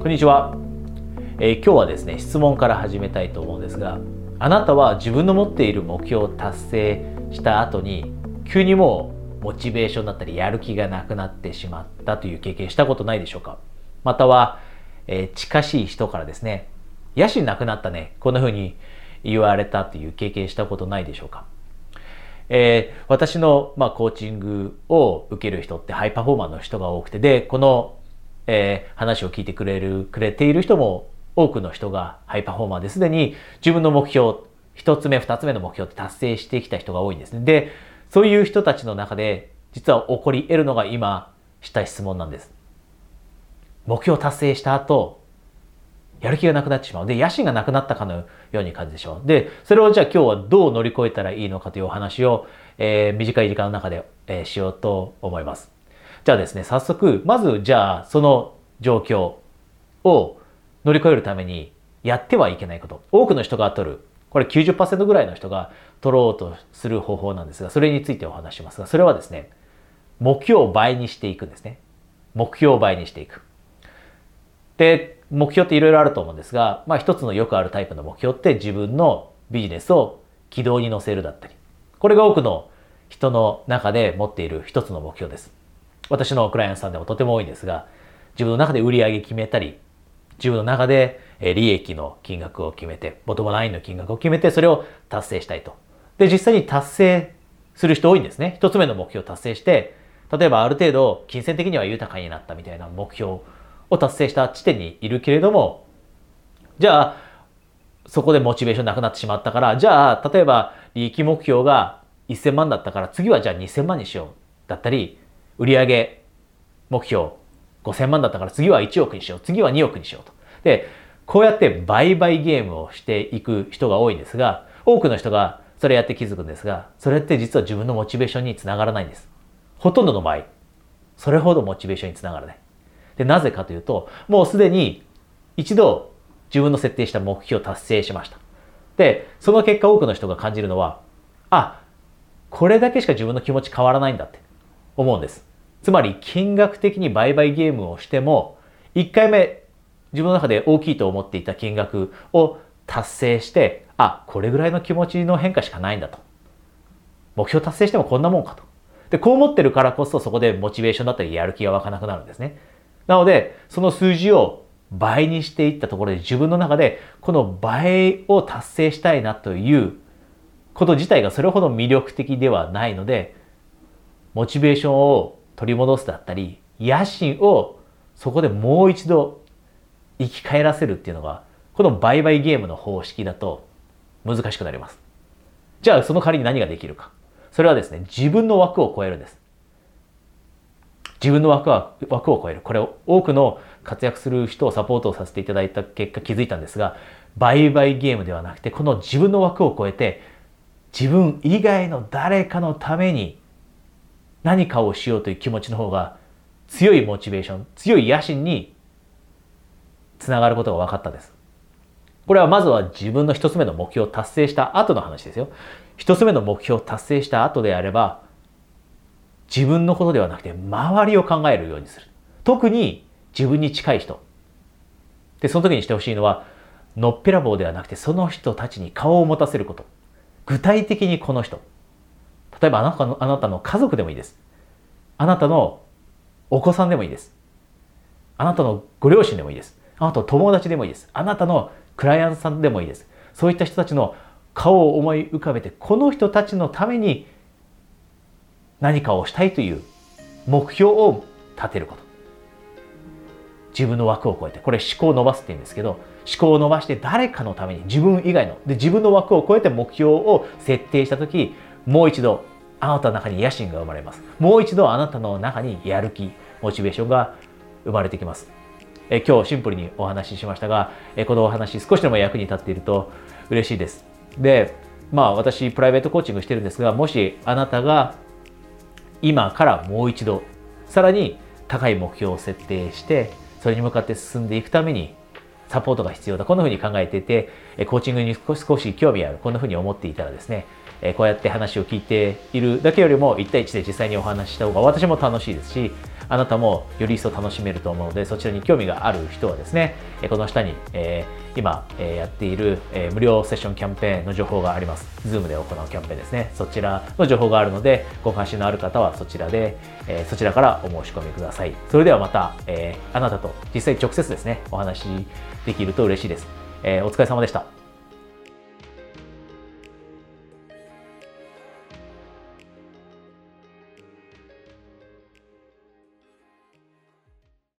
こんにちは、えー、今日はですね質問から始めたいと思うんですがあなたは自分の持っている目標を達成した後に急にもうモチベーションだったりやる気がなくなってしまったという経験したことないでしょうか？または、えー、近しい人からですね野心なくなったねこんな風に言われたという経験したことないでしょうか？えー、私の、まあ、コーチングを受ける人ってハイパフォーマーの人が多くてでこのえー、話を聞いてくれる、くれている人も多くの人がハイパフォーマーですでに自分の目標、一つ目、二つ目の目標って達成してきた人が多いんですね。で、そういう人たちの中で実は起こり得るのが今した質問なんです。目標達成した後、やる気がなくなってしまう。で、野心がなくなったかのように感じてしまう。で、それをじゃあ今日はどう乗り越えたらいいのかというお話を、えー、短い時間の中で、えー、しようと思います。じゃあですね、早速、まずじゃあその状況を乗り越えるためにやってはいけないこと。多くの人が取る。これ90%ぐらいの人が取ろうとする方法なんですが、それについてお話しますが、それはですね、目標を倍にしていくんですね。目標を倍にしていく。で、目標っていろいろあると思うんですが、まあ一つのよくあるタイプの目標って自分のビジネスを軌道に乗せるだったり。これが多くの人の中で持っている一つの目標です。私のクライアントさんでもとても多いんですが、自分の中で売り上げ決めたり、自分の中で利益の金額を決めて、ボトムラインの金額を決めて、それを達成したいと。で、実際に達成する人多いんですね。一つ目の目標を達成して、例えばある程度金銭的には豊かになったみたいな目標を達成した地点にいるけれども、じゃあ、そこでモチベーションなくなってしまったから、じゃあ、例えば利益目標が1000万だったから、次はじゃあ2000万にしよう。だったり、売上目標5000万だったから次は1億にしよう。次は2億にしようと。で、こうやって売買ゲームをしていく人が多いんですが、多くの人がそれやって気づくんですが、それって実は自分のモチベーションにつながらないんです。ほとんどの場合、それほどモチベーションにつながらない。で、なぜかというと、もうすでに一度自分の設定した目標を達成しました。で、その結果多くの人が感じるのは、あ、これだけしか自分の気持ち変わらないんだって思うんです。つまり金額的に売買ゲームをしても、1回目自分の中で大きいと思っていた金額を達成して、あ、これぐらいの気持ちの変化しかないんだと。目標達成してもこんなもんかと。で、こう思ってるからこそそこでモチベーションだったりやる気が湧かなくなるんですね。なので、その数字を倍にしていったところで自分の中でこの倍を達成したいなということ自体がそれほど魅力的ではないので、モチベーションを取り戻すだったり、野心をそこでもう一度生き返らせるっていうのが、この売買ゲームの方式だと難しくなります。じゃあその代わりに何ができるか。それはですね、自分の枠を超えるんです。自分の枠は、枠を超える。これを多くの活躍する人をサポートさせていただいた結果気づいたんですが、売買ゲームではなくて、この自分の枠を超えて、自分以外の誰かのために何かをしようという気持ちの方が強いモチベーション、強い野心につながることが分かったです。これはまずは自分の一つ目の目標を達成した後の話ですよ。一つ目の目標を達成した後であれば、自分のことではなくて周りを考えるようにする。特に自分に近い人。で、その時にしてほしいのは、のっぺらぼうではなくてその人たちに顔を持たせること。具体的にこの人。例えばあなたのあなたの家族でもいいです。あなたのお子さんでもいいです。あなたのご両親でもいいです。あなたの友達でもいいです。あなたのクライアントさんでもいいです。そういった人たちの顔を思い浮かべて、この人たちのために何かをしたいという目標を立てること。自分の枠を超えて、これ思考を伸ばすって言うんですけど、思考を伸ばして誰かのために自分以外の、で自分の枠を超えて目標を設定したとき、もう一度あなたの中に野心が生まれます。もう一度あなたの中にやる気、モチベーションが生まれてきます。え今日シンプルにお話ししましたが、えこのお話少しでも役に立っていると嬉しいです。で、まあ私プライベートコーチングしてるんですが、もしあなたが今からもう一度さらに高い目標を設定してそれに向かって進んでいくためにサポートが必要だ。こんな風に考えてて、コーチングに少し興味ある。こんな風に思っていたらですね、こうやって話を聞いているだけよりも1対1で実際にお話しした方が私も楽しいですし、あなたもより一層楽しめると思うのでそちらに興味がある人はですねこの下に、えー、今、え、やっている、え、無料セッションキャンペーンの情報があります。Zoom で行うキャンペーンですね。そちらの情報があるのでご関心のある方はそちらで、えそちらからお申し込みください。それではまた、えあなたと実際直接ですねお話できると嬉しいです、えお疲れ様でした。